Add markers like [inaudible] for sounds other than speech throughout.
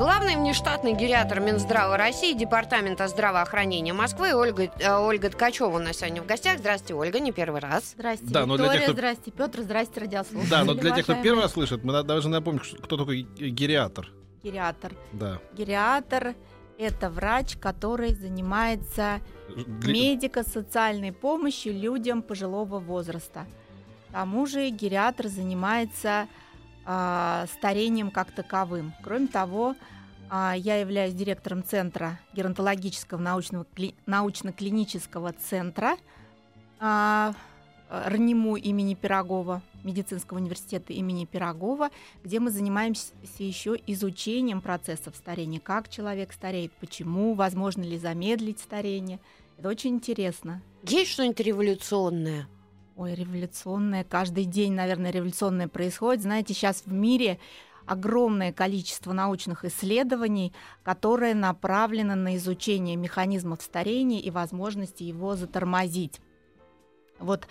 Главный внештатный гериатор Минздрава России, Департамента здравоохранения Москвы Ольга, э, Ольга Ткачева у нас сегодня в гостях. Здравствуйте, Ольга, не первый раз. Здрасте, Да, но для Виктория, тех, кто- здрасте, Петр, здрасте, радиослушатели. Да, но для тех, кто первый раз слышит, мы должны напомнить, кто такой гериатор. Гериатор. Да. Гериатор – это врач, который занимается Для- медико-социальной помощью людям пожилого возраста. К тому же гериатр занимается а, старением как таковым. Кроме того, а, я являюсь директором Центра геронтологического научного кли- научно-клинического центра а, РНИМУ имени Пирогова, медицинского университета имени Пирогова, где мы занимаемся еще изучением процессов старения, как человек стареет, почему, возможно ли замедлить старение. Это очень интересно. Есть что-нибудь революционное? Ой, революционное. Каждый день, наверное, революционное происходит. Знаете, сейчас в мире огромное количество научных исследований, которые направлены на изучение механизмов старения и возможности его затормозить. Вот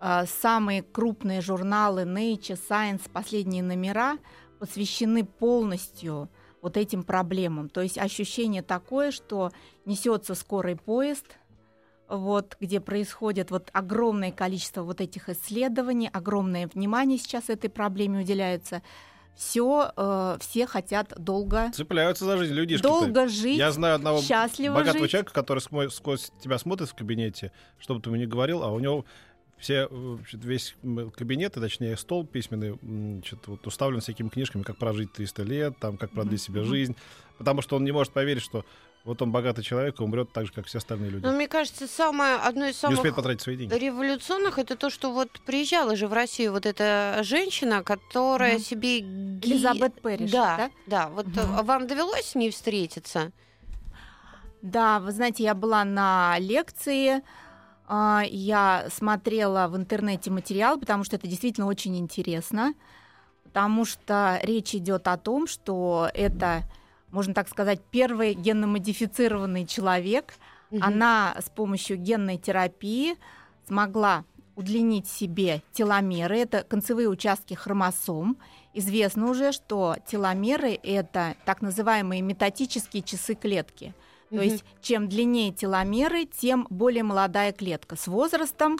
э, самые крупные журналы Nature, Science, последние номера посвящены полностью вот этим проблемам. То есть ощущение такое, что несется скорый поезд, вот, где происходит вот огромное количество вот этих исследований, огромное внимание сейчас этой проблеме уделяется. Все, все хотят долго, Цепляются за жизнь людишки. долго жить, Я знаю одного богатого жить. человека, который смо- сквозь тебя смотрит в кабинете, что бы ты ему ни говорил, а у него все, э, весь кабинет, и точнее стол письменный, значит, вот, уставлен всякими книжками, как прожить 300 лет, там, как продлить Мгм, себе жизнь, потому что он не может поверить, что вот он богатый человек и умрет так же, как все остальные люди. Ну, мне кажется, самое, одно из Не самых успеет потратить свои деньги. революционных это то, что вот приезжала же в Россию вот эта женщина, которая Мгм. себе... ги- Элизабет Пэриш, Да, да? да. Вот э, вам довелось с ней встретиться? Да, вы знаете, я была на лекции, а, я смотрела в интернете материал, потому что это действительно очень интересно, потому что речь идет о том, что это, можно так сказать, первый генно-модифицированный человек. Мгм. Она с помощью генной терапии смогла удлинить себе теломеры, это концевые участки хромосом. Известно уже, что теломеры — это так называемые метатические часы клетки. То есть чем длиннее теломеры, тем более молодая клетка. С возрастом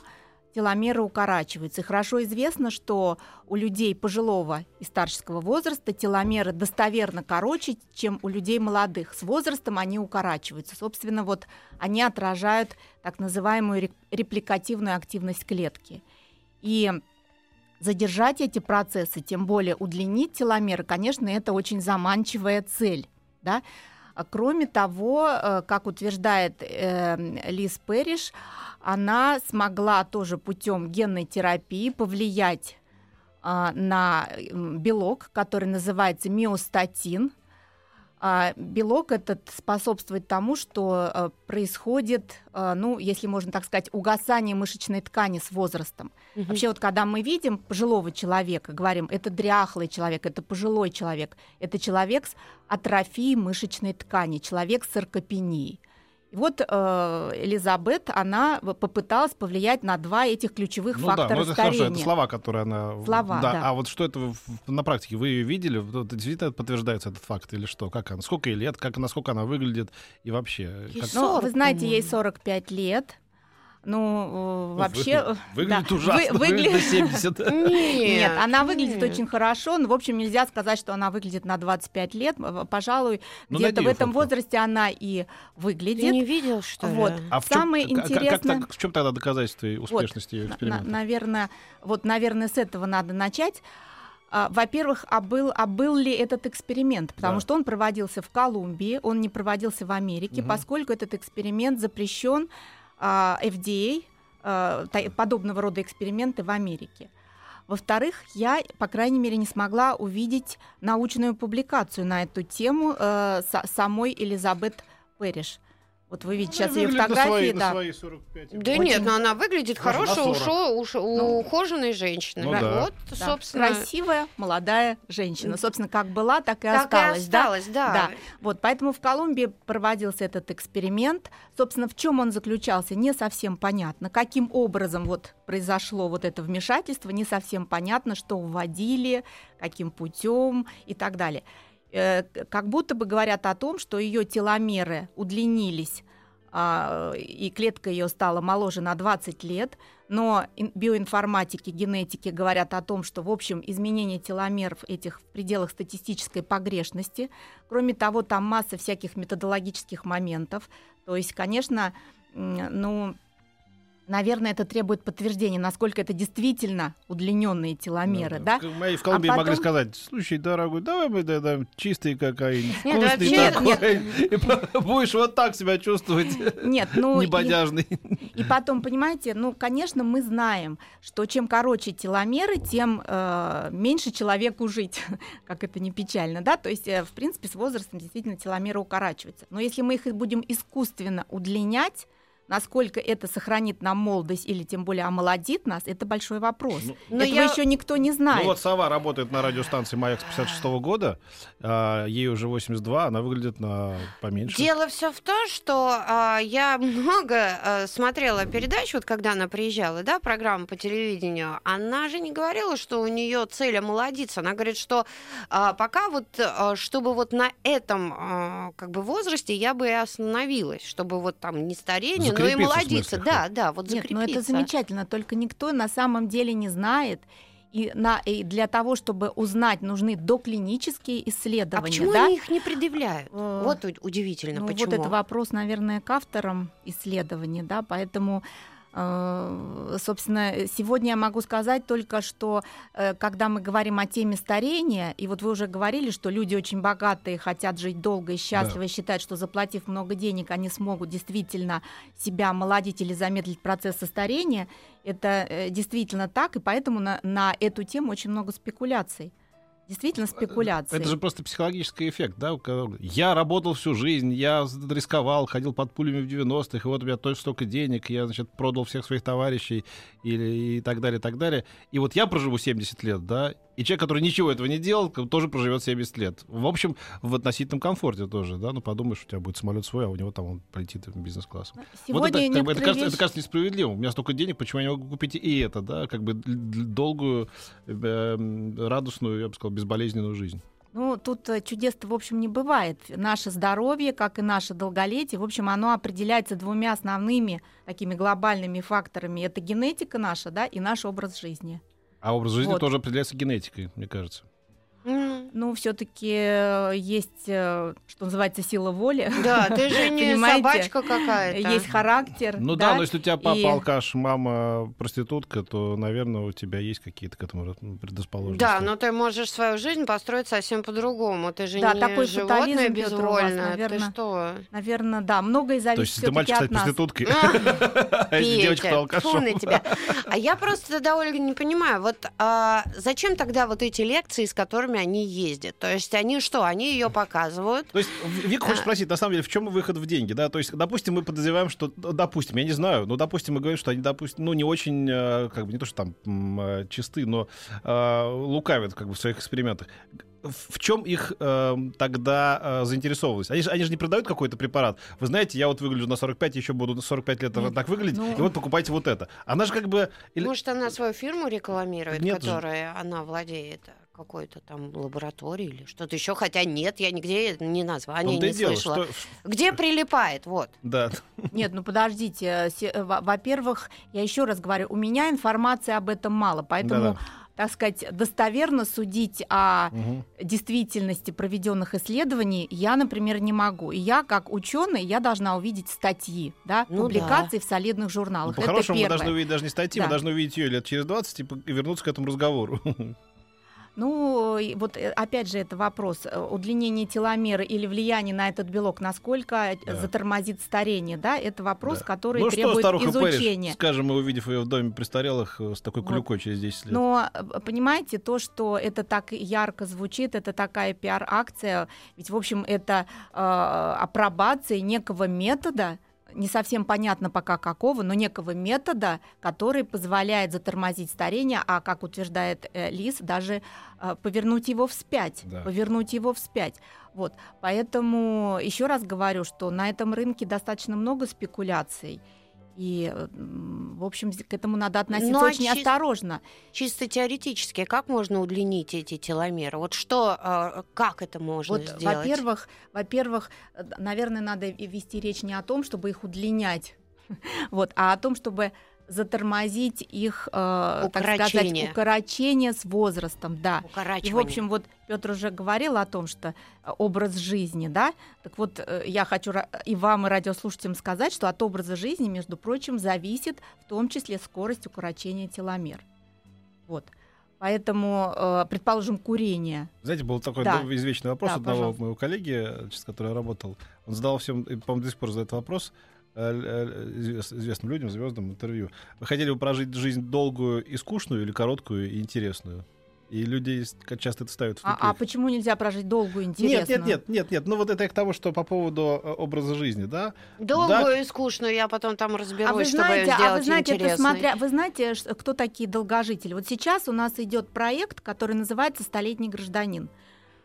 теломеры укорачиваются. И хорошо известно, что у людей пожилого и старческого возраста теломеры достоверно короче, чем у людей молодых. С возрастом они укорачиваются. Собственно, вот они отражают так называемую репликативную активность клетки. И задержать эти процессы, тем более удлинить теломеры, конечно, это очень заманчивая цель. Да? А Кроме того, э, как утверждает э, Лиз Перриш, она смогла тоже путем генной терапии повлиять а, на м, белок, который называется миостатин. А, Белок этот способствует тому, что э, происходит, э, ну, если можно так сказать, угасание мышечной ткани с возрастом. Мгм. Вообще вот когда мы видим пожилого человека, говорим, это дряхлый человек, это пожилой человек, это человек с атрофией мышечной ткани, человек с саркопенией. И вот э, Элизабет, она попыталась повлиять на два этих ключевых Ну да, фактора ну это хорошо, старения. это слова, которые она... Слова, да. А вот что это на практике? Вы ее видели? Действительно подтверждается этот факт или что? Как она? Сколько ей лет? Как, насколько она выглядит? И вообще... Ей как- сорок, Ну, вы знаете, ей по-моему. 45 лет. Ну, э, Ну, вообще... э, Выглядит да, ужасно. вы- Выглядит выгля- на 70. Нет, Нет, она выглядит нет. очень хорошо. Но, в общем, нельзя сказать, что она выглядит на 25 лет. Э, Пожалуй, Ну, где-то в этом возрасте она и Ты выглядит. не видел, что ли? Вот. А в Самое как- как- интересное- как- в чем тогда доказательство успешности ее На- на- эксперимента? наверное, вот, наверное, с этого надо начать. А, Во-первых, а был, а был ли этот эксперимент? Потому Да. что он проводился в Колумбии, он не проводился в Америке, Мгм. поскольку этот эксперимент запрещен FDA, а, подобного рода эксперименты в Америке. Во-вторых, я, по крайней мере, не смогла увидеть научную публикацию на эту тему э, са- самой Элизабет Пэриш. Вот вы видите сейчас Ну, ее выглядит на фотографии, свои- на да. свои 45. Да Очень- нет, но она выглядит Хорошо, на хорошей, 40. ушо- уш- Ну, ухоженной женщиной. ну да. Вот, Да, собственно, Красивая молодая женщина. Собственно, как была, так и так и осталась. да? осталось, да. Да. Вот, поэтому в Колумбии проводился этот эксперимент. Собственно, в чем он заключался, не совсем понятно. Каким образом вот произошло вот это вмешательство, не совсем понятно, что вводили, каким путем и так далее. Э, Как будто бы говорят о том, что ее теломеры удлинились, а, и клетка ее стала моложе на 20 лет, но ин- биоинформатики, генетики говорят о том, что, в общем, изменение теломеров этих в пределах статистической погрешности. Кроме того, там масса всяких методологических моментов. То есть, конечно, ну, наверное, это требует подтверждения, насколько это действительно удлиненные теломеры, Ну да? В моей- в Колумбии А могли потом- сказать, слушай, дорогой, давай мы да, да, чистый кокаин, Нет, вкусный вообще- такой, и по- будешь вот так себя чувствовать, Нет, ну... и- небодяжный. И потом, понимаете, ну, конечно, мы знаем, что чем короче теломеры, тем э, меньше человеку жить, [laughs] как это не печально, да, то есть, э, в принципе, с возрастом действительно теломеры укорачиваются. Но если мы их и будем искусственно удлинять, насколько это сохранит нам молодость или тем более омолодит нас, это большой вопрос. Ну, Но Этого я- еще никто не знает. Ну вот Сова работает на радиостанции «Маяк» с 56 года, а, ей уже 82, она выглядит на поменьше. Дело все в том, что а, я много а, смотрела передач, вот когда она приезжала, да, программу по телевидению. Она же не говорила, что у нее цель омолодиться. Она говорит, что а, пока вот, а, чтобы вот на этом а, как бы возрасте я бы и остановилась, чтобы вот там не старение, но и Закрепиться, молодиться. Да, да, вот Нет, ну это закрепиться. замечательно, только никто на самом деле не знает. И, на, и для того, чтобы узнать, нужны доклинические исследования. А почему да? они их не предъявляют? Э, Вот удивительно, Ну, почему. вот это вопрос, наверное, к авторам исследования, да, поэтому, собственно, сегодня я могу сказать только, что э, когда мы говорим о теме старения, и вот вы уже говорили, что люди очень богатые, хотят жить долго и счастливо, и считают, что заплатив много денег, они смогут действительно себя омолодить или замедлить процесс старения, это э, действительно так, и поэтому на, на эту тему очень много спекуляций. Действительно спекуляции. Это же просто психологический эффект, да? Я работал всю жизнь, я рисковал, ходил под пулями в 90-х, и вот у меня только столько денег, я, значит, продал всех своих товарищей или, и так далее, и так далее. И вот я проживу 70 лет, да, и человек, который ничего этого не делал, тоже проживет 70 лет. В общем, в относительном комфорте тоже, да? Ну, подумаешь, у тебя будет самолет свой, а у него там он полетит в бизнес-класс. Вот это, как бы, это, кажется, это кажется несправедливым. У меня столько денег, почему я не могу купить и это, да? Как бы долгую, э, радостную, я бы сказал, безболезненную жизнь. Ну, тут э, чудес в общем, не бывает. Наше здоровье, как и наше долголетие, в общем, оно определяется двумя основными такими глобальными факторами. Это генетика наша, да, и наш образ жизни. А образ жизни Вот. тоже определяется генетикой, мне кажется. Ну, все-таки есть, э, что называется, сила воли. Да, ты же [laughs] не собачка какая-то. Есть характер. Ну да, да, но если у тебя папа и- алкаш, мама проститутка, то, наверное, у тебя есть какие-то к этому ну, предрасположенности. Да, но ты можешь свою жизнь построить совсем по-другому. Ты же Да, не такой животное безвольное. Ты наверное. что? Наверное, да. Многое То зависит есть, если ты мальчик стать проституткой, [laughs] А, если девочка, то алкашом. тебя. [laughs] А я просто тогда, Ольга, не понимаю, вот а, зачем тогда вот эти лекции, с которыми они ездят? То есть они что, они ее показывают? То есть В- Вик хочет А. спросить, на самом деле, в чем выход в деньги, да? То есть, допустим, мы подозреваем, что, ну, допустим, я не знаю, но, допустим, мы говорим, что они, допустим, ну, не очень, э, как бы, не то, что там э, чисты, но э, лукавят, как бы, в своих экспериментах. В чем их э, тогда э, заинтересованность? Они же, они же не продают какой-то препарат. Вы знаете, я вот выгляжу на 45, еще буду на 45 лет Нет, так выглядеть, ну- и вот покупайте вот это. Она же как бы... Может, она свою фирму рекламирует, Нет же. которая она владеет какой-то там лабораторией или что-то еще, хотя нет, я нигде ни названия и не дело, слышала. что- Где [laughs] прилипает, вот. Да. Нет, ну подождите. э, э, во- Во-первых, я еще раз говорю, у меня информации об этом мало, поэтому, Да-да. так сказать, достоверно судить о Мгм. действительности проведенных исследований я, например, не могу. И я, как ученый, я должна увидеть статьи, да, Ну публикации в солидных Ну, журналах. Это По-хорошему, мы должны увидеть даже не статьи, мы Да. должны увидеть ее лет через 20 и, по- и вернуться к этому разговору. [laughs] Ну, вот э, опять же это вопрос э, удлинения теломера или влияние на этот белок, насколько э, Да. затормозит старение, да, это вопрос, Да. который ну что, требует старуха изучения. Пэриш, скажем, мы увидев ее в доме престарелых с такой Вот. клюкой через 10 лет. Но понимаете, то, что это так ярко звучит, это такая пиар-акция, ведь, в общем, это э, апробация некого метода, не совсем понятно пока какого, но некого метода, который позволяет затормозить старение, а, как утверждает э, Лис, даже э, повернуть его вспять, Да. повернуть его вспять. Вот, поэтому еще раз говорю, что на этом рынке достаточно много спекуляций. И, э, в общем, к этому надо относиться Ну, а очень чис- осторожно. Чисто теоретически, как можно удлинить эти теломеры? Вот что, э, как это можно Вот, сделать? во-первых, во-первых, э, наверное, надо вести речь не о том, чтобы их удлинять, [laughs] вот, а о том, чтобы затормозить их, э, так сказать, Укорочение. с возрастом, да. И, в общем, вот Петр уже говорил о том, что э, образ жизни, да. Так вот, э, я хочу и вам, и радиослушателям сказать, что от образа жизни, между прочим, зависит в том числе скорость укорочения теломер. Вот. Поэтому, э, предположим, курение. Знаете, был такой Да. извечный вопрос Да, одного пожалуйста. моего коллеги, с которым я работал. Он задал всем, и, по-моему, до сих пор задает вопрос известным людям, звездам интервью. Вы хотели бы прожить жизнь долгую и скучную или короткую и интересную? И как часто это ставят в А, тупик. а почему нельзя прожить долгую, Нет, интересную? нет, нет, нет, нет. Ну вот это я к тому, что по поводу э, образа жизни, да? Долгую и скучную я потом там разберусь, А вы чтобы знаете, сделать а вы знаете, это смотря, вы знаете, кто такие долгожители? Вот сейчас у нас идет проект, который называется "Столетний гражданин".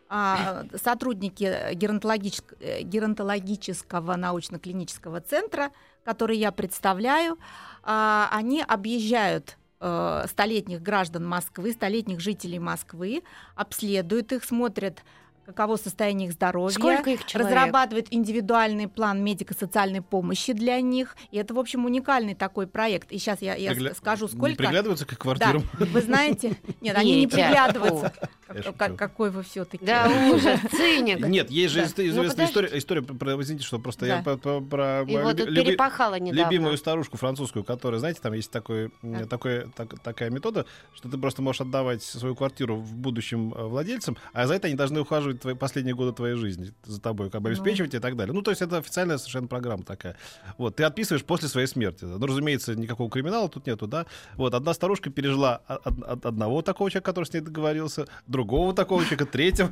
А, сотрудники геронтологичес- э, геронтологического научно-клинического центра, который я представляю, а, они объезжают э, столетних граждан Москвы, столетних жителей Москвы, обследуют их, смотрят, каково состояние их здоровья, Сколько их человек? разрабатывает индивидуальный план медико-социальной помощи для них. И это, в общем, уникальный такой проект. И сейчас я, я Пригля- скажу, Не сколько. приглядываться к Да, квартирам. вы знаете, нет, они не приглядываются. Какой вы все-таки. Да, ужас, циник. Нет, есть же Да. Ну, известная история, история про- извините, что просто я Да. про Его мою тут люби- люби- перепахало недавно. любимую старушку французскую, которая, знаете, там есть такой, Да. такой, так- такая метода, что ты просто можешь отдавать свою квартиру в будущим э, владельцам, а за это они должны ухаживать твои последние годы твоей жизни за тобой, как бы Ну. обеспечивать и так далее. Ну, то есть это официальная совершенно программа такая. Вот, ты отписываешь после своей смерти. Ну, разумеется, никакого криминала тут нету, да. Вот, одна старушка пережила от, от- одного такого человека, который с ней договорился, другого такого человека, третьего.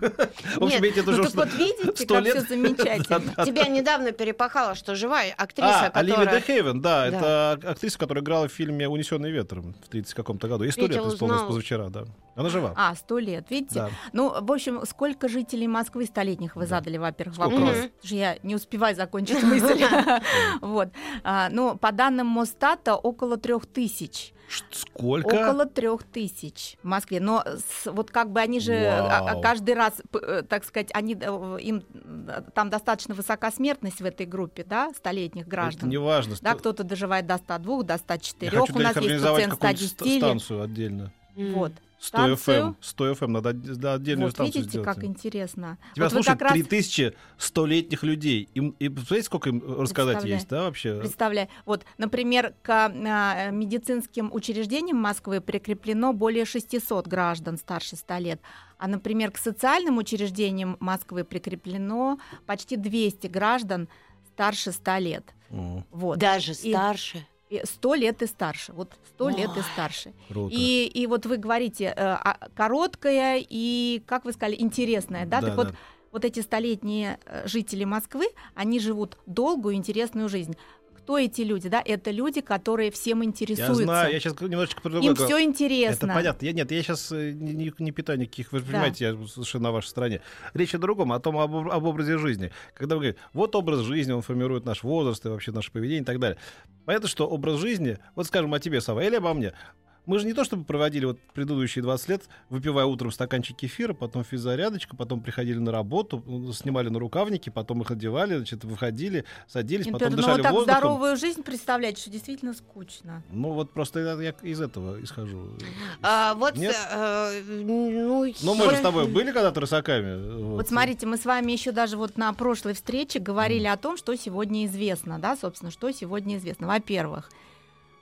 В общем, эти это Ну, уже вот видите, как все замечательно. [laughs] Тебя недавно перепахала, что живая актриса, а, Оливия которая... де Хейвен, да, это актриса, которая играла в фильме «Унесенный ветром» в 30 каком-то году. Ей сто Петя лет исполнилось узнал. позавчера, да. Она жива. А, сто лет, видите? Да. Ну, в общем, сколько жителей Москвы столетних вы Да. задали, во-первых, Сколько вопрос? что Я не успеваю закончить мысль. [laughs] Вот. А, Ну, по данным Мосстата, около трех тысяч. Сколько? Около трех тысяч в Москве. Но с- вот как бы они же а, а, Вау. каждый раз, э, так сказать, они э, им э, там достаточно высока смертность в этой группе, да, столетних Это граждан. не важно. Да, кто-то доживает до 102, до 104. Я хочу У нас есть пациент станцию отдельно. М. Вот. 100 FM. Станцию. 100 FM. Надо да, отдельную Вот станцию видите, сделать. как интересно. Тебя вот слушают раз 3000 столетних людей. Им, и представляете, сколько им рассказать Представляю. есть, да, вообще? Представляю. Вот, например, к а, медицинским учреждениям Москвы прикреплено более 600 граждан старше 100 лет. А, например, к социальным учреждениям Москвы прикреплено почти 200 граждан старше 100 лет. М, Вот. Даже И- старше. 100 лет и старше. Вот 100 лет и старше. Круто. И, и вот вы говорите, э, а, короткая и, как вы сказали, интересная, да? Да, так вот, да. вот эти столетние э, жители Москвы, они живут долгую, интересную жизнь. Кто эти люди, да? Это люди, которые всем Я интересуются. знаю, я сейчас немножечко другое Им все интересно. Это понятно. Я, нет, я сейчас не, не- не питаю никаких, вы же Да. понимаете, я совершенно на вашей стороне. Речь о другом, о том, об- об образе жизни. Когда вы говорите, вот образ жизни, он формирует наш возраст и вообще наше поведение и так далее. Понятно, что образ жизни, вот скажем о тебе, Сава, или обо мне, мы же не то чтобы проводили вот предыдущие 20 лет, выпивая утром стаканчик кефира, потом физзарядочка, потом приходили на работу, ну, снимали на рукавники, потом их одевали, значит, выходили, садились, Нет, потом ну дышали вот так воздухом. здоровую жизнь представлять, что действительно скучно. Ну вот просто я, я из этого исхожу. А, вот, Нет? э, ну, Ну, мы же с тобой были когда-то рысаками. Вот смотрите, мы с вами еще даже вот на прошлой встрече говорили о том, что сегодня известно, да, собственно, что сегодня известно. Во-первых, А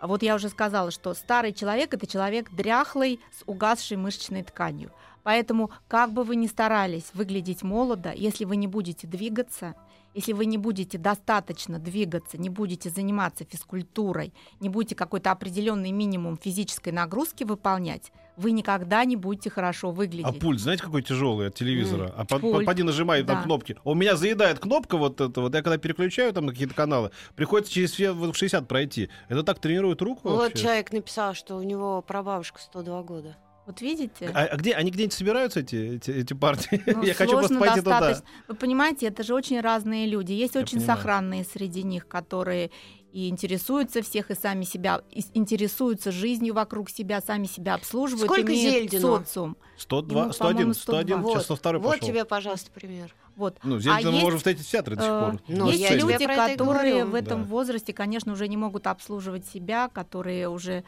вот я уже сказала, что старый человек это человек дряхлый с угасшей мышечной тканью. Поэтому, как бы вы ни старались выглядеть молодо, если вы не будете двигаться, если вы не будете достаточно двигаться, не будете заниматься физкультурой, не будете какой-то определенный минимум физической нагрузки выполнять, вы никогда не будете хорошо выглядеть. А пульт, знаете, какой тяжелый от телевизора? А по- по- поди нажимай да. там кнопки. У меня заедает кнопка вот эта вот. Я когда переключаю там на какие-то каналы, приходится через все вот 60 пройти. Это так тренирует руку Вот вообще? человек написал, что у него прабабушка 102 года. Вот видите? А, а где они где-нибудь собираются эти эти, эти партии? [laughs] Ну, Я хочу просто пойти туда. достаточно. Вы понимаете, это же очень разные люди. Есть Я очень понимаю. сохранные среди них, которые и интересуются всех, и сами себя и интересуются жизнью вокруг себя, сами себя обслуживают, Сколько имеют Зельдину? социум. 102, Ему, 101, по-моему, 101, 102. сейчас 102 вот пошел. тебе, пожалуйста, пример. Вот. Ну, здесь А мы есть, можем встретить в театре до сих пор. Ну, есть люди, это которые говорю. в этом Да. возрасте, конечно, уже не могут обслуживать себя, которые уже,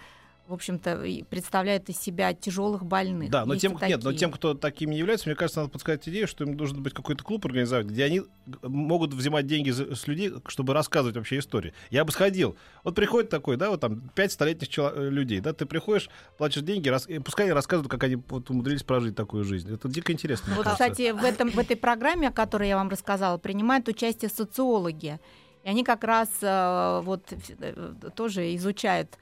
в общем-то, представляют из себя тяжелых больных. Да, но Есть тем, нет, но тем, кто такими не является, мне кажется, надо подсказать идею, что им должен быть какой-то клуб организовать, где они могут взимать деньги с людей, чтобы рассказывать вообще истории. Я бы сходил. Вот приходит такой, да, вот там пять столетних чело- э, людей, да, ты приходишь, платишь деньги, рас- и пускай они рассказывают, как они вот умудрились прожить такую жизнь. Это дико интересно. Вот, кажется. кстати, в, этом, в этой программе, о которой я вам рассказала, принимают участие социологи. И они как раз э, вот э, тоже изучают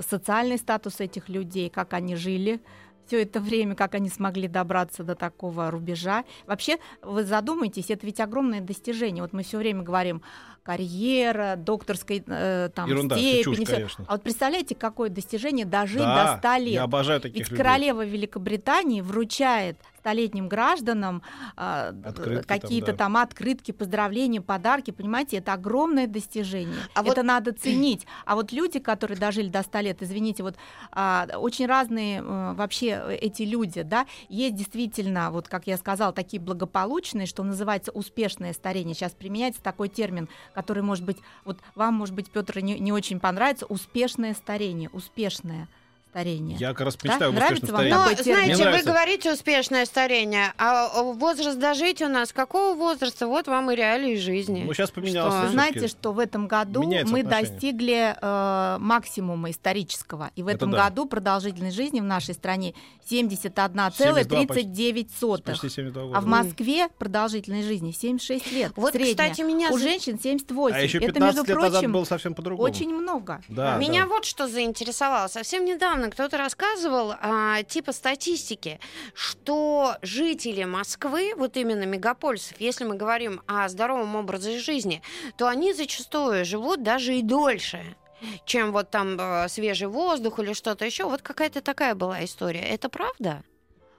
социальный статус этих людей, как они жили все это время, как они смогли добраться до такого рубежа. Вообще, вы задумайтесь, это ведь огромное достижение. Вот мы все время говорим карьера, докторской э, там Ерунда, это степень. чушь, конечно. А вот представляете, какое достижение дожить Да, до 100 лет. Я обожаю таких Ведь людей. королева Великобритании вручает столетним гражданам Открытки какие-то там, да. там открытки, поздравления, подарки. Понимаете, это огромное достижение. А это вот- надо ценить. А вот люди, которые дожили до 100 лет, извините, вот а, очень разные э, вообще эти люди, да, есть действительно, вот как я сказала, такие благополучные, что называется успешное старение. Сейчас применяется такой термин, который, может быть, вот вам, может быть, Петр, не, не очень понравится, успешное старение, успешное старение. Я как раз Да? мечтаю об Нравится вам старении. Но? Мне знаете, вы нравится. говорите успешное старение, а возраст дожить у нас какого возраста? Вот вам и реалии жизни. Ну, сейчас поменялось. Что? Вы знаете, что в этом году меняется мы отношение. достигли э, максимума исторического. И в Это этом да. году продолжительность жизни в нашей стране 71,39. Почти 72 года. А в Москве продолжительность жизни 76 лет. Вот, средняя. кстати, меня У женщин 78. а еще Это, 15 между лет назад прочим, было совсем по-другому. очень много. Да, Меня да. вот что заинтересовало. Совсем недавно кто-то рассказывал а, типа статистики, что жители Москвы, вот именно мегаполисов, если мы говорим о здоровом образе жизни, то они зачастую живут даже и дольше чем вот там э, свежий воздух или что-то еще. Вот какая-то такая была история. Это правда?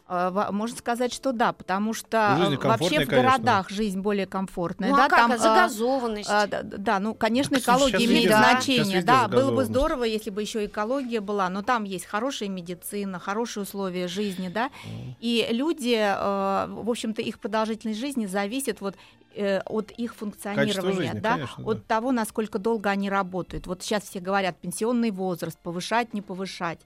Э, Можно сказать, что да, потому что жизнь э, вообще в конечно. городах жизнь более комфортная. Ну да, а как? там, а э, загазованность? А, да, да, ну, конечно, Так, экология имеет везде- да, значение. Да, было бы здорово, если бы еще экология была, но там есть хорошая медицина, хорошие условия жизни, да, и люди, в общем-то, их продолжительность жизни зависит вот от их функционирования, жизни, да, конечно, от да. того, насколько долго они работают. Вот сейчас все говорят, пенсионный возраст, повышать, не повышать.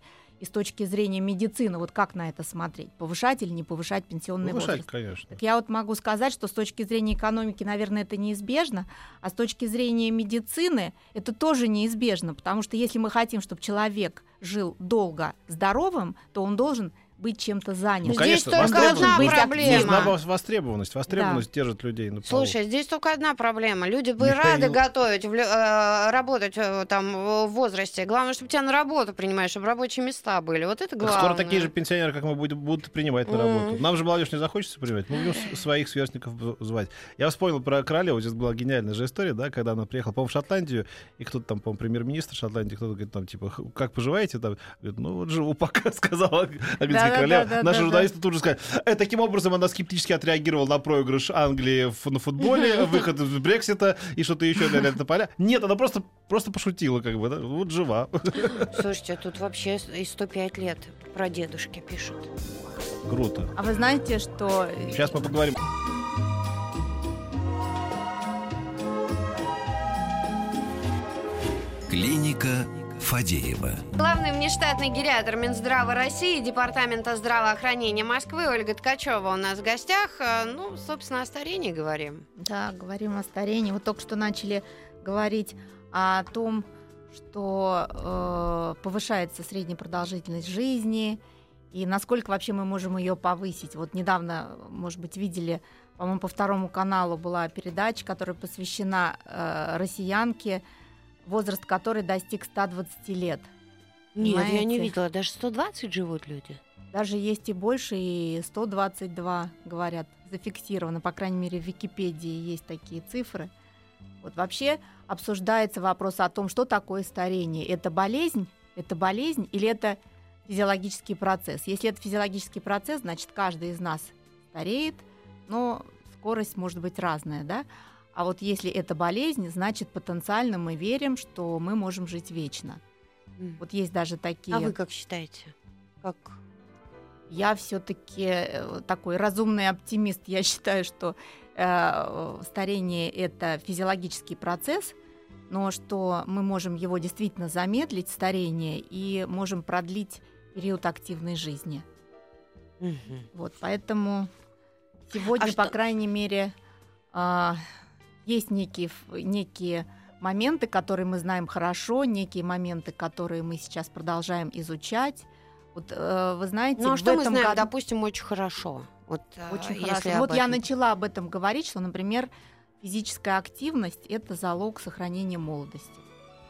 И с точки зрения медицины, вот как на это смотреть? Повышать или не повышать пенсионный Повышать, возраст? конечно. Так я вот могу сказать, что с точки зрения экономики, наверное, это неизбежно, а с точки зрения медицины это тоже неизбежно, потому что если мы хотим, чтобы человек жил долго здоровым, то он должен быть чем-то занят. Ну, Здесь конечно, только одна Быть проблема. Нужна вос- востребованность. Востребованность держит людей на плаву. Слушай, здесь только одна проблема. Люди бы Михаил. рады готовить, в э, работать э, там в возрасте. Главное, чтобы тебя на работу принимают, чтобы рабочие места были. Вот это Так главное. скоро такие же пенсионеры, как мы, будем, будут принимать на работу. Нам же молодежь не захочется принимать. Мы будем своих сверстников звать. Я вспомнил про королеву. Здесь была гениальная же история, да, когда она приехала, по-моему, в Шотландию, и кто-то там, по-моему, премьер-министр Шотландии, кто-то говорит, там, типа, «Х- как поживаете? Там, говорит, ну, вот живу [laughs] пока, сказала английская Да-да-да-да-да-да. королева. Наши журналисты тут же сказали. «Э, таким образом она скептически отреагировала на проигрыш Англии на футболе, [laughs] выход из Брексита и что-то еще для на поля. Нет, она просто, просто пошутила, как бы, да, вот жива. [laughs] Слушайте, тут вообще и 105 лет про дедушки пишут. Круто. А вы знаете, что Сейчас мы поговорим. Клиника Фадеева. Главный внештатный гериатр Минздрава России, Департамента здравоохранения Москвы Ольга Ткачева у нас в гостях. Э, Ну, собственно, о старении говорим. Да, говорим о старении. Вот только что начали говорить о том, что э, повышается средняя продолжительность жизни, и насколько вообще мы можем ее повысить. Вот недавно, может быть, видели, по-моему, по второму каналу была передача, которая посвящена э, россиянке, возраст которой достиг 120 лет. Нет, я не видела. Даже 120 живут люди. Даже есть и больше, и 122, говорят, зафиксировано. По крайней мере, в Википедии есть такие цифры. Вот вообще обсуждается вопрос о том, что такое старение. Это болезнь? Это болезнь или это физиологический процесс? Если это физиологический процесс, значит, каждый из нас стареет, но скорость может быть разная, да? А вот если это болезнь, значит, потенциально мы верим, что мы можем жить вечно. М. Вот есть даже такие... А вы как считаете? Как? Я все-таки такой разумный оптимист. Я считаю, что э, старение это физиологический процесс, но что мы можем его действительно замедлить, старение, и можем продлить период активной жизни. Мгм. Вот, поэтому сегодня, А по что- крайней мере, а, есть некие, некие моменты, которые мы знаем хорошо, некие моменты, которые мы сейчас продолжаем изучать. Вот э, вы знаете, Ну а что мы знаем, году- допустим, очень хорошо? Вот, э, очень если хорошо. Вот я этом. начала об этом говорить, что, например, физическая активность это залог сохранения молодости.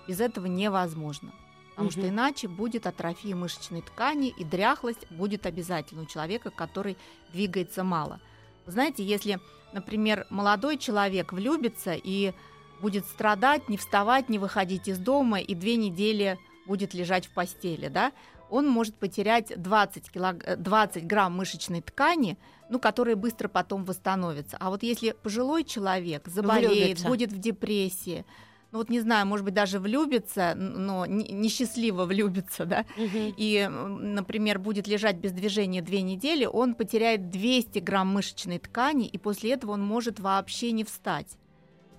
Без этого невозможно. Потому что Мгм. иначе будет атрофия мышечной ткани, и дряхлость будет обязательно у человека, который двигается мало. Знаете, если, например, молодой человек влюбится и будет страдать, не вставать, не выходить из дома, и две недели будет лежать в постели, да, он может потерять 20, килог... э, 20 грамм мышечной ткани, ну, которые быстро потом восстановятся. А вот если пожилой человек заболеет, Влюбится. будет в депрессии, ну вот не знаю, может быть, даже влюбится, но не- несчастливо влюбится, да, Мгм. и, например, будет лежать без движения две недели, он потеряет 200 грамм мышечной ткани, и после этого он может вообще не встать.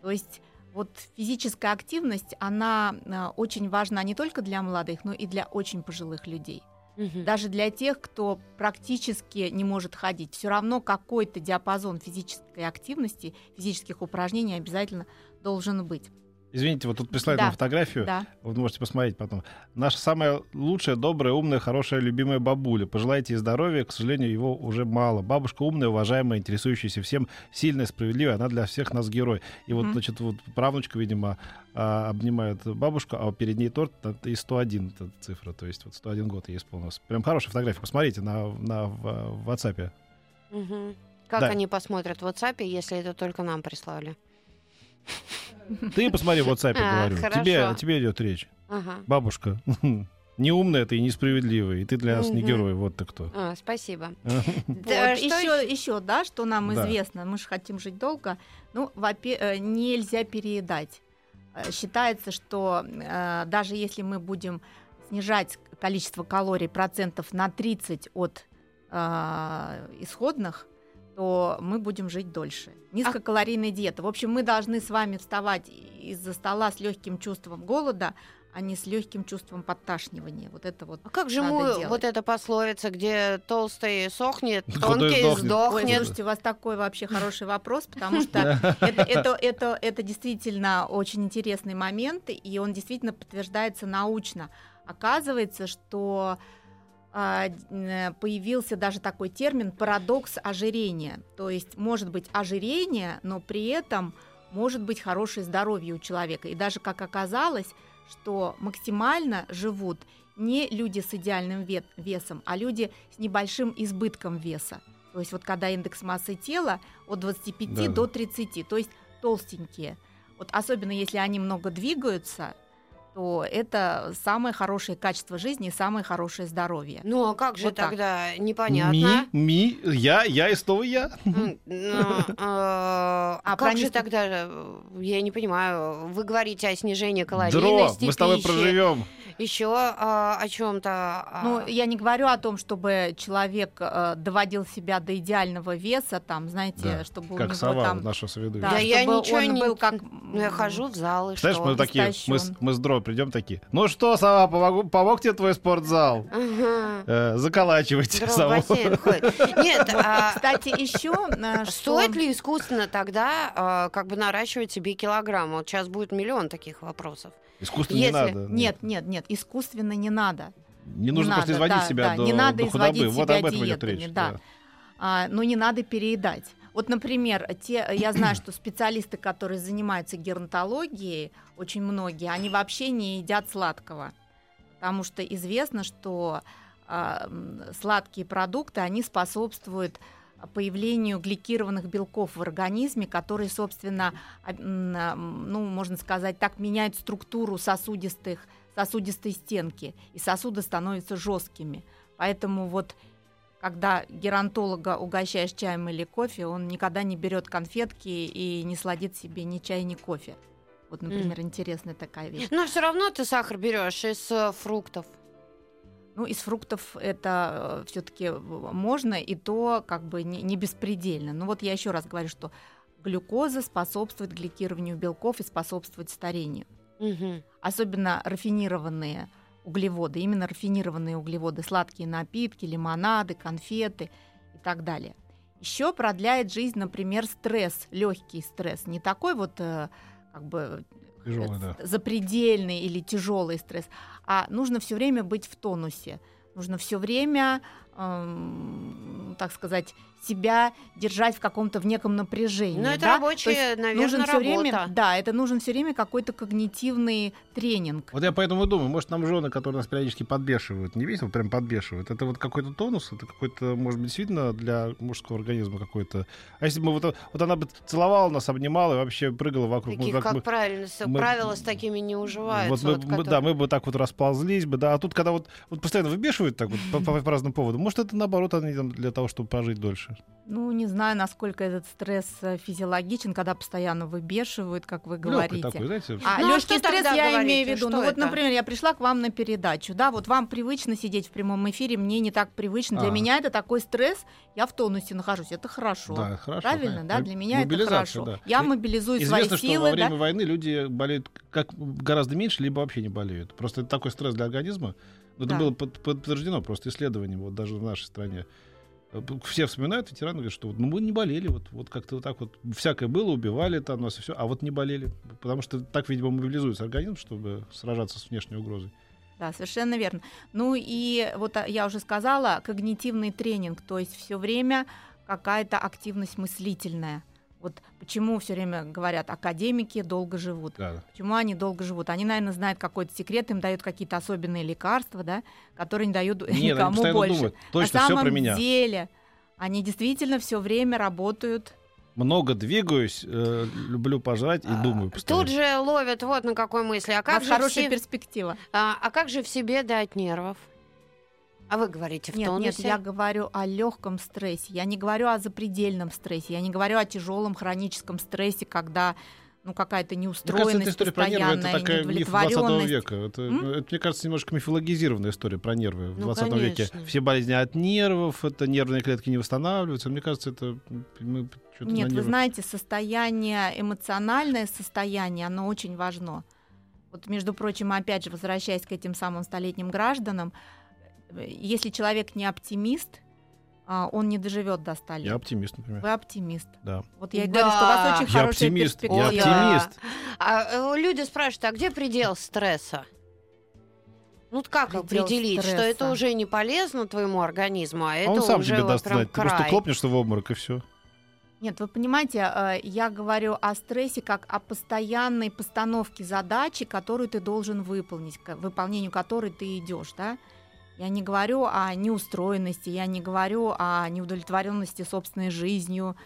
То есть вот физическая активность, она а, очень важна не только для молодых, но и для очень пожилых людей. Даже для тех, кто практически не может ходить, все равно какой-то диапазон физической активности, физических упражнений обязательно должен быть. Извините, вот тут прислали Да. нам фотографию. Да. Вы можете посмотреть потом. Наша самая лучшая, добрая, умная, хорошая, любимая бабуля. Пожелайте ей здоровья. К сожалению, его уже мало. Бабушка умная, уважаемая, интересующаяся всем, сильная, справедливая. Она для всех нас герой. И вот, Мгм. значит, вот правнучка, видимо, а, обнимает бабушку, а перед ней торт это и 101 эта цифра. То есть вот 101 год ей исполнилось. Прям хорошая фотография. Посмотрите на, на в, в WhatsApp. Мгм. Как Да. они посмотрят в WhatsApp, если это только нам прислали? Ты посмотри в WhatsApp, А, говорю. хорошо. Тебе, тебе идет речь. Ага. Бабушка. Не умная ты и несправедливая. И ты для нас не Мгм. герой. Вот ты кто. А, спасибо. [laughs] Да, еще, еще, да, что нам Да. известно, мы же хотим жить долго. Ну, э, нельзя переедать. Э, Считается, что э, даже если мы будем снижать количество калорий процентов на 30 от э, исходных, то мы будем жить дольше. Низкокалорийная диета. В общем, мы должны с вами вставать из-за стола с легким чувством голода, а не с легким чувством подташнивания. Вот это вот А как же мы, делать. вот эта пословица, где толстый сохнет, тонкий сдохнет. Ой, сдохнет? слушайте, у вас такой вообще хороший вопрос, потому что [laughs] это, это, это, это действительно очень интересный момент, и он действительно подтверждается научно. Оказывается, что а, появился даже такой термин парадокс ожирения. То есть может быть ожирение, но при этом может быть хорошее здоровье у человека. И даже как оказалось, что максимально живут не люди с идеальным ве- весом, а люди с небольшим избытком веса. То есть вот когда индекс массы тела от 25 Да-да. до 30, то есть толстенькие. Вот особенно если они много двигаются, то это самое хорошее качество жизни и самое хорошее здоровье. Ну, а как же Вот так. тогда? Непонятно. Ми, ми, я, я и снова я. Ну, э, А про [laughs] как же тогда? э, Я не понимаю. Вы говорите о снижении Дро, калорийности мы с тобой проживем. Еще а, о чем-то. А... Ну, я не говорю о том, чтобы человек а, доводил себя до идеального веса, там, знаете, Да, чтобы у Как него сова там... наша. Да, Да, я ничего он не- был как... Ну, я хожу в зал и Знаешь, что? мы такие, мы, с- мы с Дро придем такие. Ну что, сова, помогу, помог тебе твой спортзал? [laughs] Ага. Э, заколачивайте сову. Нет, а, [laughs] Кстати, еще что... стоит ли искусственно тогда а, как бы наращивать себе килограмм? Вот сейчас будет миллион таких вопросов. Искусственно Если- не надо. Нет, нет, нет, искусственно не надо. Не нужно не просто надо, изводить да, себя да, до, не надо до худобы. изводить Вот себя об этом идет диетами, речь. да. А, но не надо переедать. Вот, например, те, я знаю, что специалисты, которые занимаются геронтологией, очень многие, они вообще не едят сладкого, потому что известно, что м, сладкие продукты, они способствуют появлению гликированных белков в организме, которые, собственно, а, ну, можно сказать, так меняют структуру сосудистых, сосудистой стенки, и сосуды становятся жесткими. Поэтому вот когда геронтолога угощаешь чаем или кофе, он никогда не берет конфетки и не сладит себе ни чай, ни кофе. Вот, например, интересная такая вещь. Но все равно ты сахар берешь из э, фруктов. Ну, из фруктов это все-таки можно, и то как бы не, не беспредельно. Но вот я еще раз говорю, что глюкоза способствует гликированию белков и способствует старению. Мгм. Особенно рафинированные углеводы, именно рафинированные углеводы, сладкие напитки, лимонады, конфеты и так далее. Еще продляет жизнь, например, стресс, легкий стресс, не такой вот э, как бы Тяжелый, да. э, запредельный или тяжелый стресс, а нужно все время быть в тонусе. Нужно все время, эм, так сказать, себя держать в каком-то в неком напряжении. Ну, это да? Рабочая, есть наверное, нужен все время, работа. да, это нужен все время какой-то когнитивный тренинг. Вот я поэтому и думаю, может, нам жены, которые нас периодически подбешивают, не весело, прям подбешивают, это вот какой-то тонус, это какой-то, может быть, действительно для мужского организма какой-то. А если бы вот, вот она бы целовала нас, обнимала и вообще прыгала вокруг. Таких, ну, как мы- правильно, с- мы- правила с такими не уживаются. вот мы, вот мы- которые- да, мы бы так вот расползлись бы, да. А тут, когда вот, вот постоянно выбешивают так вот по, по- по разным поводам, может, это наоборот они там для того, чтобы прожить дольше. Ну, не знаю, насколько этот стресс э, физиологичен, когда постоянно выбешивают, как вы Лёгкий говорите. такой, знаете. А Ну, а легкий что стресс я говорите? имею в виду. Что ну вот, это? например, я пришла к вам на передачу, да, вот вам привычно сидеть в прямом эфире, мне не так привычно. Для А. меня это такой стресс, я в тонусе нахожусь, это хорошо. Да, хорошо. Правильно, конечно. да? Для меня это хорошо. да. Я мобилизую Известно, свои что силы, во да. время войны люди болеют как гораздо меньше, либо вообще не болеют. Просто это такой стресс для организма. Но это Да. было под- подтверждено просто исследованием, вот даже в нашей стране. Все вспоминают, ветераны говорят, что ну, мы не болели, вот, вот как-то вот так вот всякое было, убивали там нас и все, а вот не болели. Потому что так, видимо, мобилизуется организм, чтобы сражаться с внешней угрозой. Да, совершенно верно. Ну и вот а, я уже сказала, когнитивный тренинг, то есть все время какая-то активность мыслительная. Вот почему все время говорят, академики долго живут. Да. Почему они долго живут? Они, наверное, знают какой-то секрет, им дают какие-то особенные лекарства, да, которые не дают Нет, они никому постоянно больше. думают, точно На все самом про меня. деле они действительно все время работают. Много двигаюсь, э, люблю пожрать и А, думаю постоянно. Тут же ловят вот на какой мысли. А как, же хорошая все- перспектива. а, а как же в себе дать нервов? А вы говорите в Нет, нет, тонусе? я говорю о легком стрессе. Я не говорю о запредельном стрессе. Я не говорю о тяжелом хроническом стрессе, когда ну, какая-то Мне кажется, неустроенность, эта история про нервы это такая миф 20 неудовлетворенность. века. Это, М? ну, это, мне кажется, немножко мифологизированная история про нервы в Ну, 20 веке. конечно. Все болезни от нервов, это нервные клетки не восстанавливаются. Мне кажется, это мы что-то Нет, вы знаете, состояние, эмоциональное состояние, оно очень важно. Вот, между прочим, опять же, возвращаясь к этим самым столетним гражданам, если человек не оптимист, а, он не доживет до 100 лет. Я оптимист, например. Вы оптимист. Да. Вот я и Да. говорю, что у вас очень Я хорошая оптимист, я перспектива. Да. оптимист. А э, люди спрашивают, а где предел стресса? Ну как Предел определить, что стресса. это уже не полезно твоему организму, а А это он сам уже тебе вот даст прям знать. Ты просто край. хлопнешься в обморок, и все. Нет, вы понимаете, э, я говорю о стрессе как о постоянной постановке задачи, которую ты должен выполнить, к выполнению которой ты идешь, да? Я не говорю о неустроенности, я не говорю о неудовлетворенности собственной жизнью.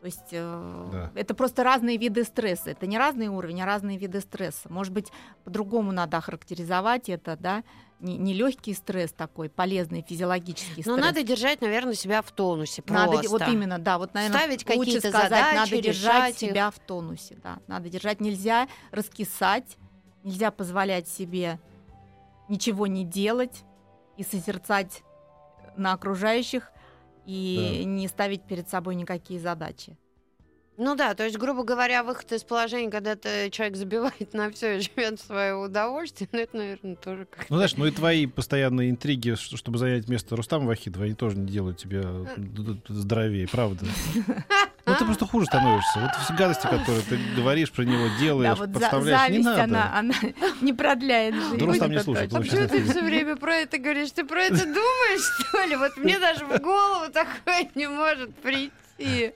То есть э, Да. это просто разные виды стресса. Это не разные уровни, а разные виды стресса. Может быть, по-другому надо охарактеризовать это, да? Не, не легкий стресс такой, полезный физиологический Но стресс. надо держать, наверное, себя в тонусе Надо, просто. де- вот именно, да, вот, наверное, Ставить лучше какие-то сказать, задачи, надо держать их. себя в тонусе, да, надо держать, нельзя раскисать, нельзя позволять себе ничего не делать и созерцать на окружающих и Да. не ставить перед собой никакие задачи. Ну да, то есть, грубо говоря, выход из положения, когда ты, человек забивает на все и живет в свое удовольствие, [laughs] ну это, наверное, тоже как Ну, знаешь, ну и твои постоянные интриги, чтобы занять место Рустама Вахидова, они тоже не делают тебя д- здоровее, правда. [laughs] Ты просто хуже становишься. Вот все гадости, которые ты говоришь про него, Да, делаешь, вот за- подставляешь, не зависть, надо. она, она [laughs] не продляет жизнь. Да Рустам не слушает, А сейчас почему ты все время про это говоришь? Ты про это думаешь, что ли? Вот мне даже в голову такое не может прийти.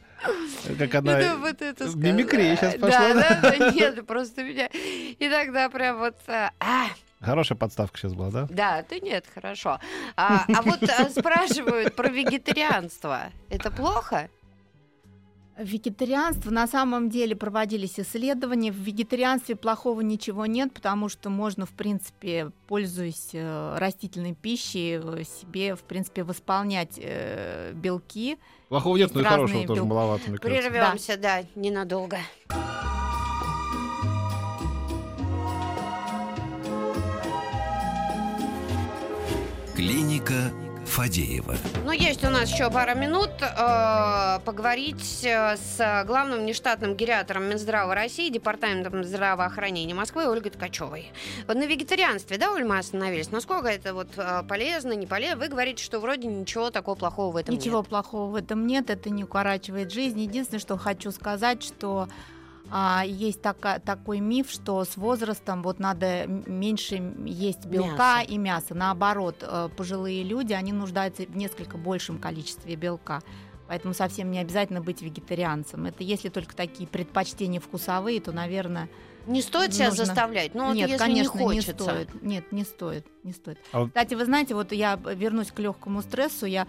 Как она... Ну, вот это сказать. щас пошла, Да, да, да, нет, [laughs] просто меня... И тогда прям вот... а, Хорошая подставка сейчас была, да? да, ты нет, хорошо. А, а вот а, спрашивают про вегетарианство. Это плохо? Вегетарианство на самом деле проводились исследования. В вегетарианстве плохого ничего нет, потому что можно, в принципе, пользуясь э, растительной пищей, э, себе, в принципе, восполнять э, белки. Плохого нет, но и хорошего разные тоже белки. маловато, мне кажется. Прервемся, да, ненадолго. Клиника Фадеева. Ну, есть у нас еще пара минут э, поговорить э, с главным внештатным гериатором Минздрава России, Департаментом здравоохранения Москвы Ольгой Ткачевой. Вот на вегетарианстве, да, Оль, мы остановились? Насколько это вот э, полезно, не полезно? Вы говорите, что вроде ничего такого плохого в этом Ничего нет. плохого в этом нет, это не укорачивает жизнь. Единственное, что хочу сказать, что а, есть така- такой миф, что с возрастом вот надо меньше есть белка Мяса. и мяса. Наоборот, э, пожилые люди, они нуждаются в несколько большем количестве белка. Поэтому совсем не обязательно быть вегетарианцем. Это если только такие предпочтения вкусовые, то, наверное, Не стоит себя Нужно. заставлять? Ну, вот нет, если конечно, не хочется. стоит. Нет, не стоит, не стоит. А вот- Кстати, вы знаете, вот я вернусь к легкому стрессу. Я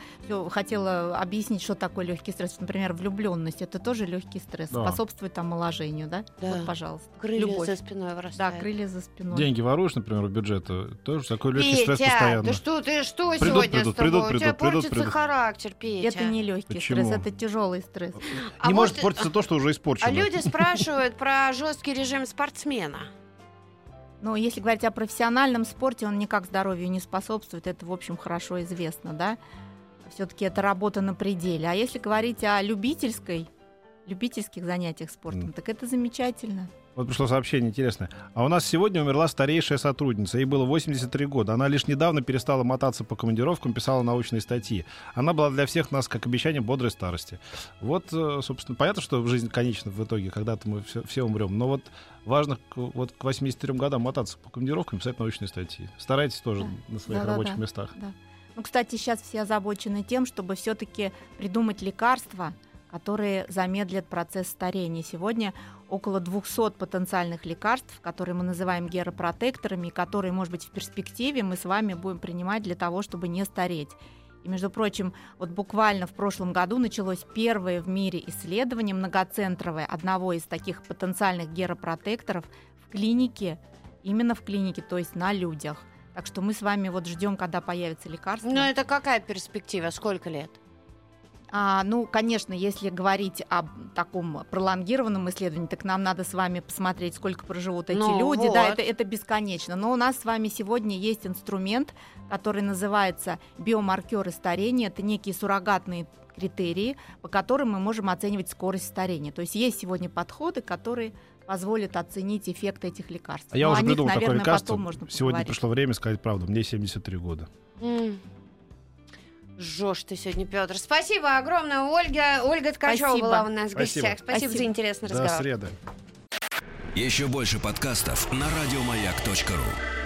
хотела объяснить, что такое легкий стресс. Например, влюбленность это тоже легкий стресс, Да. способствует там омоложению, да? Да. Вот, пожалуйста. Крылья Любовь. за спиной Да, вырастают. крылья за спиной. Деньги воруешь, например, у бюджета, тоже такой легкий стресс Петя, постоянно. да что ты, что Придут, сегодня придут, с тобой? придут, У тебя придут, придут, портится придут. характер, Петя. Это не легкий Почему? стресс, это тяжелый стресс. А не может может, портиться то, что уже испорчено. А люди спрашивают про жесткий режим спортсмена. Но если говорить о профессиональном спорте, он никак здоровью не способствует, это, в общем, хорошо известно, да? Все-таки это работа на пределе. А если говорить о любительской, любительских занятиях спортом, Мгм. так это замечательно. Вот пришло сообщение интересное. А у нас сегодня умерла старейшая сотрудница. Ей было 83 года. Она лишь недавно перестала мотаться по командировкам, писала научные статьи. Она была для всех нас как обещание бодрой старости. Вот, э, собственно, понятно, что жизнь конечна в итоге, когда-то мы все, все умрем. Но вот важно к, вот к 83 годам мотаться по командировкам, писать научные статьи. Старайтесь тоже Да. на своих Да-да-да. рабочих местах. Да. Ну, кстати, сейчас все озабочены тем, чтобы все-таки придумать лекарства, которые замедлят процесс старения. Сегодня около 200 потенциальных лекарств, которые мы называем геропротекторами, которые, может быть, в перспективе мы с вами будем принимать для того, чтобы не стареть. И, между прочим, вот буквально в прошлом году началось первое в мире исследование многоцентровое одного из таких потенциальных геропротекторов в клинике, именно в клинике, то есть на людях. Так что мы с вами вот ждем, когда появится лекарство. Ну, это какая перспектива? Сколько лет? А, ну, конечно, если говорить об таком пролонгированном исследовании, так нам надо с вами посмотреть, сколько проживут эти Ну, люди. Да, вот. это, это бесконечно. Но у нас с вами сегодня есть инструмент, который называется биомаркеры старения. Это некие суррогатные критерии, по которым мы можем оценивать скорость старения. То есть есть сегодня подходы, которые позволят оценить эффект этих лекарств. А я Но уже о них, придумал такое наверное, лекарство. потом можно Сегодня поговорить. пришло время сказать правду. Мне 73 года. М. Жжешь ты сегодня, Петр. Спасибо огромное, Ольга. Ольга Ткачева Спасибо. была у нас в гостях. Спасибо, за Спасибо. интересный До разговор. среды. Еще больше подкастов на радиомаяк.ру.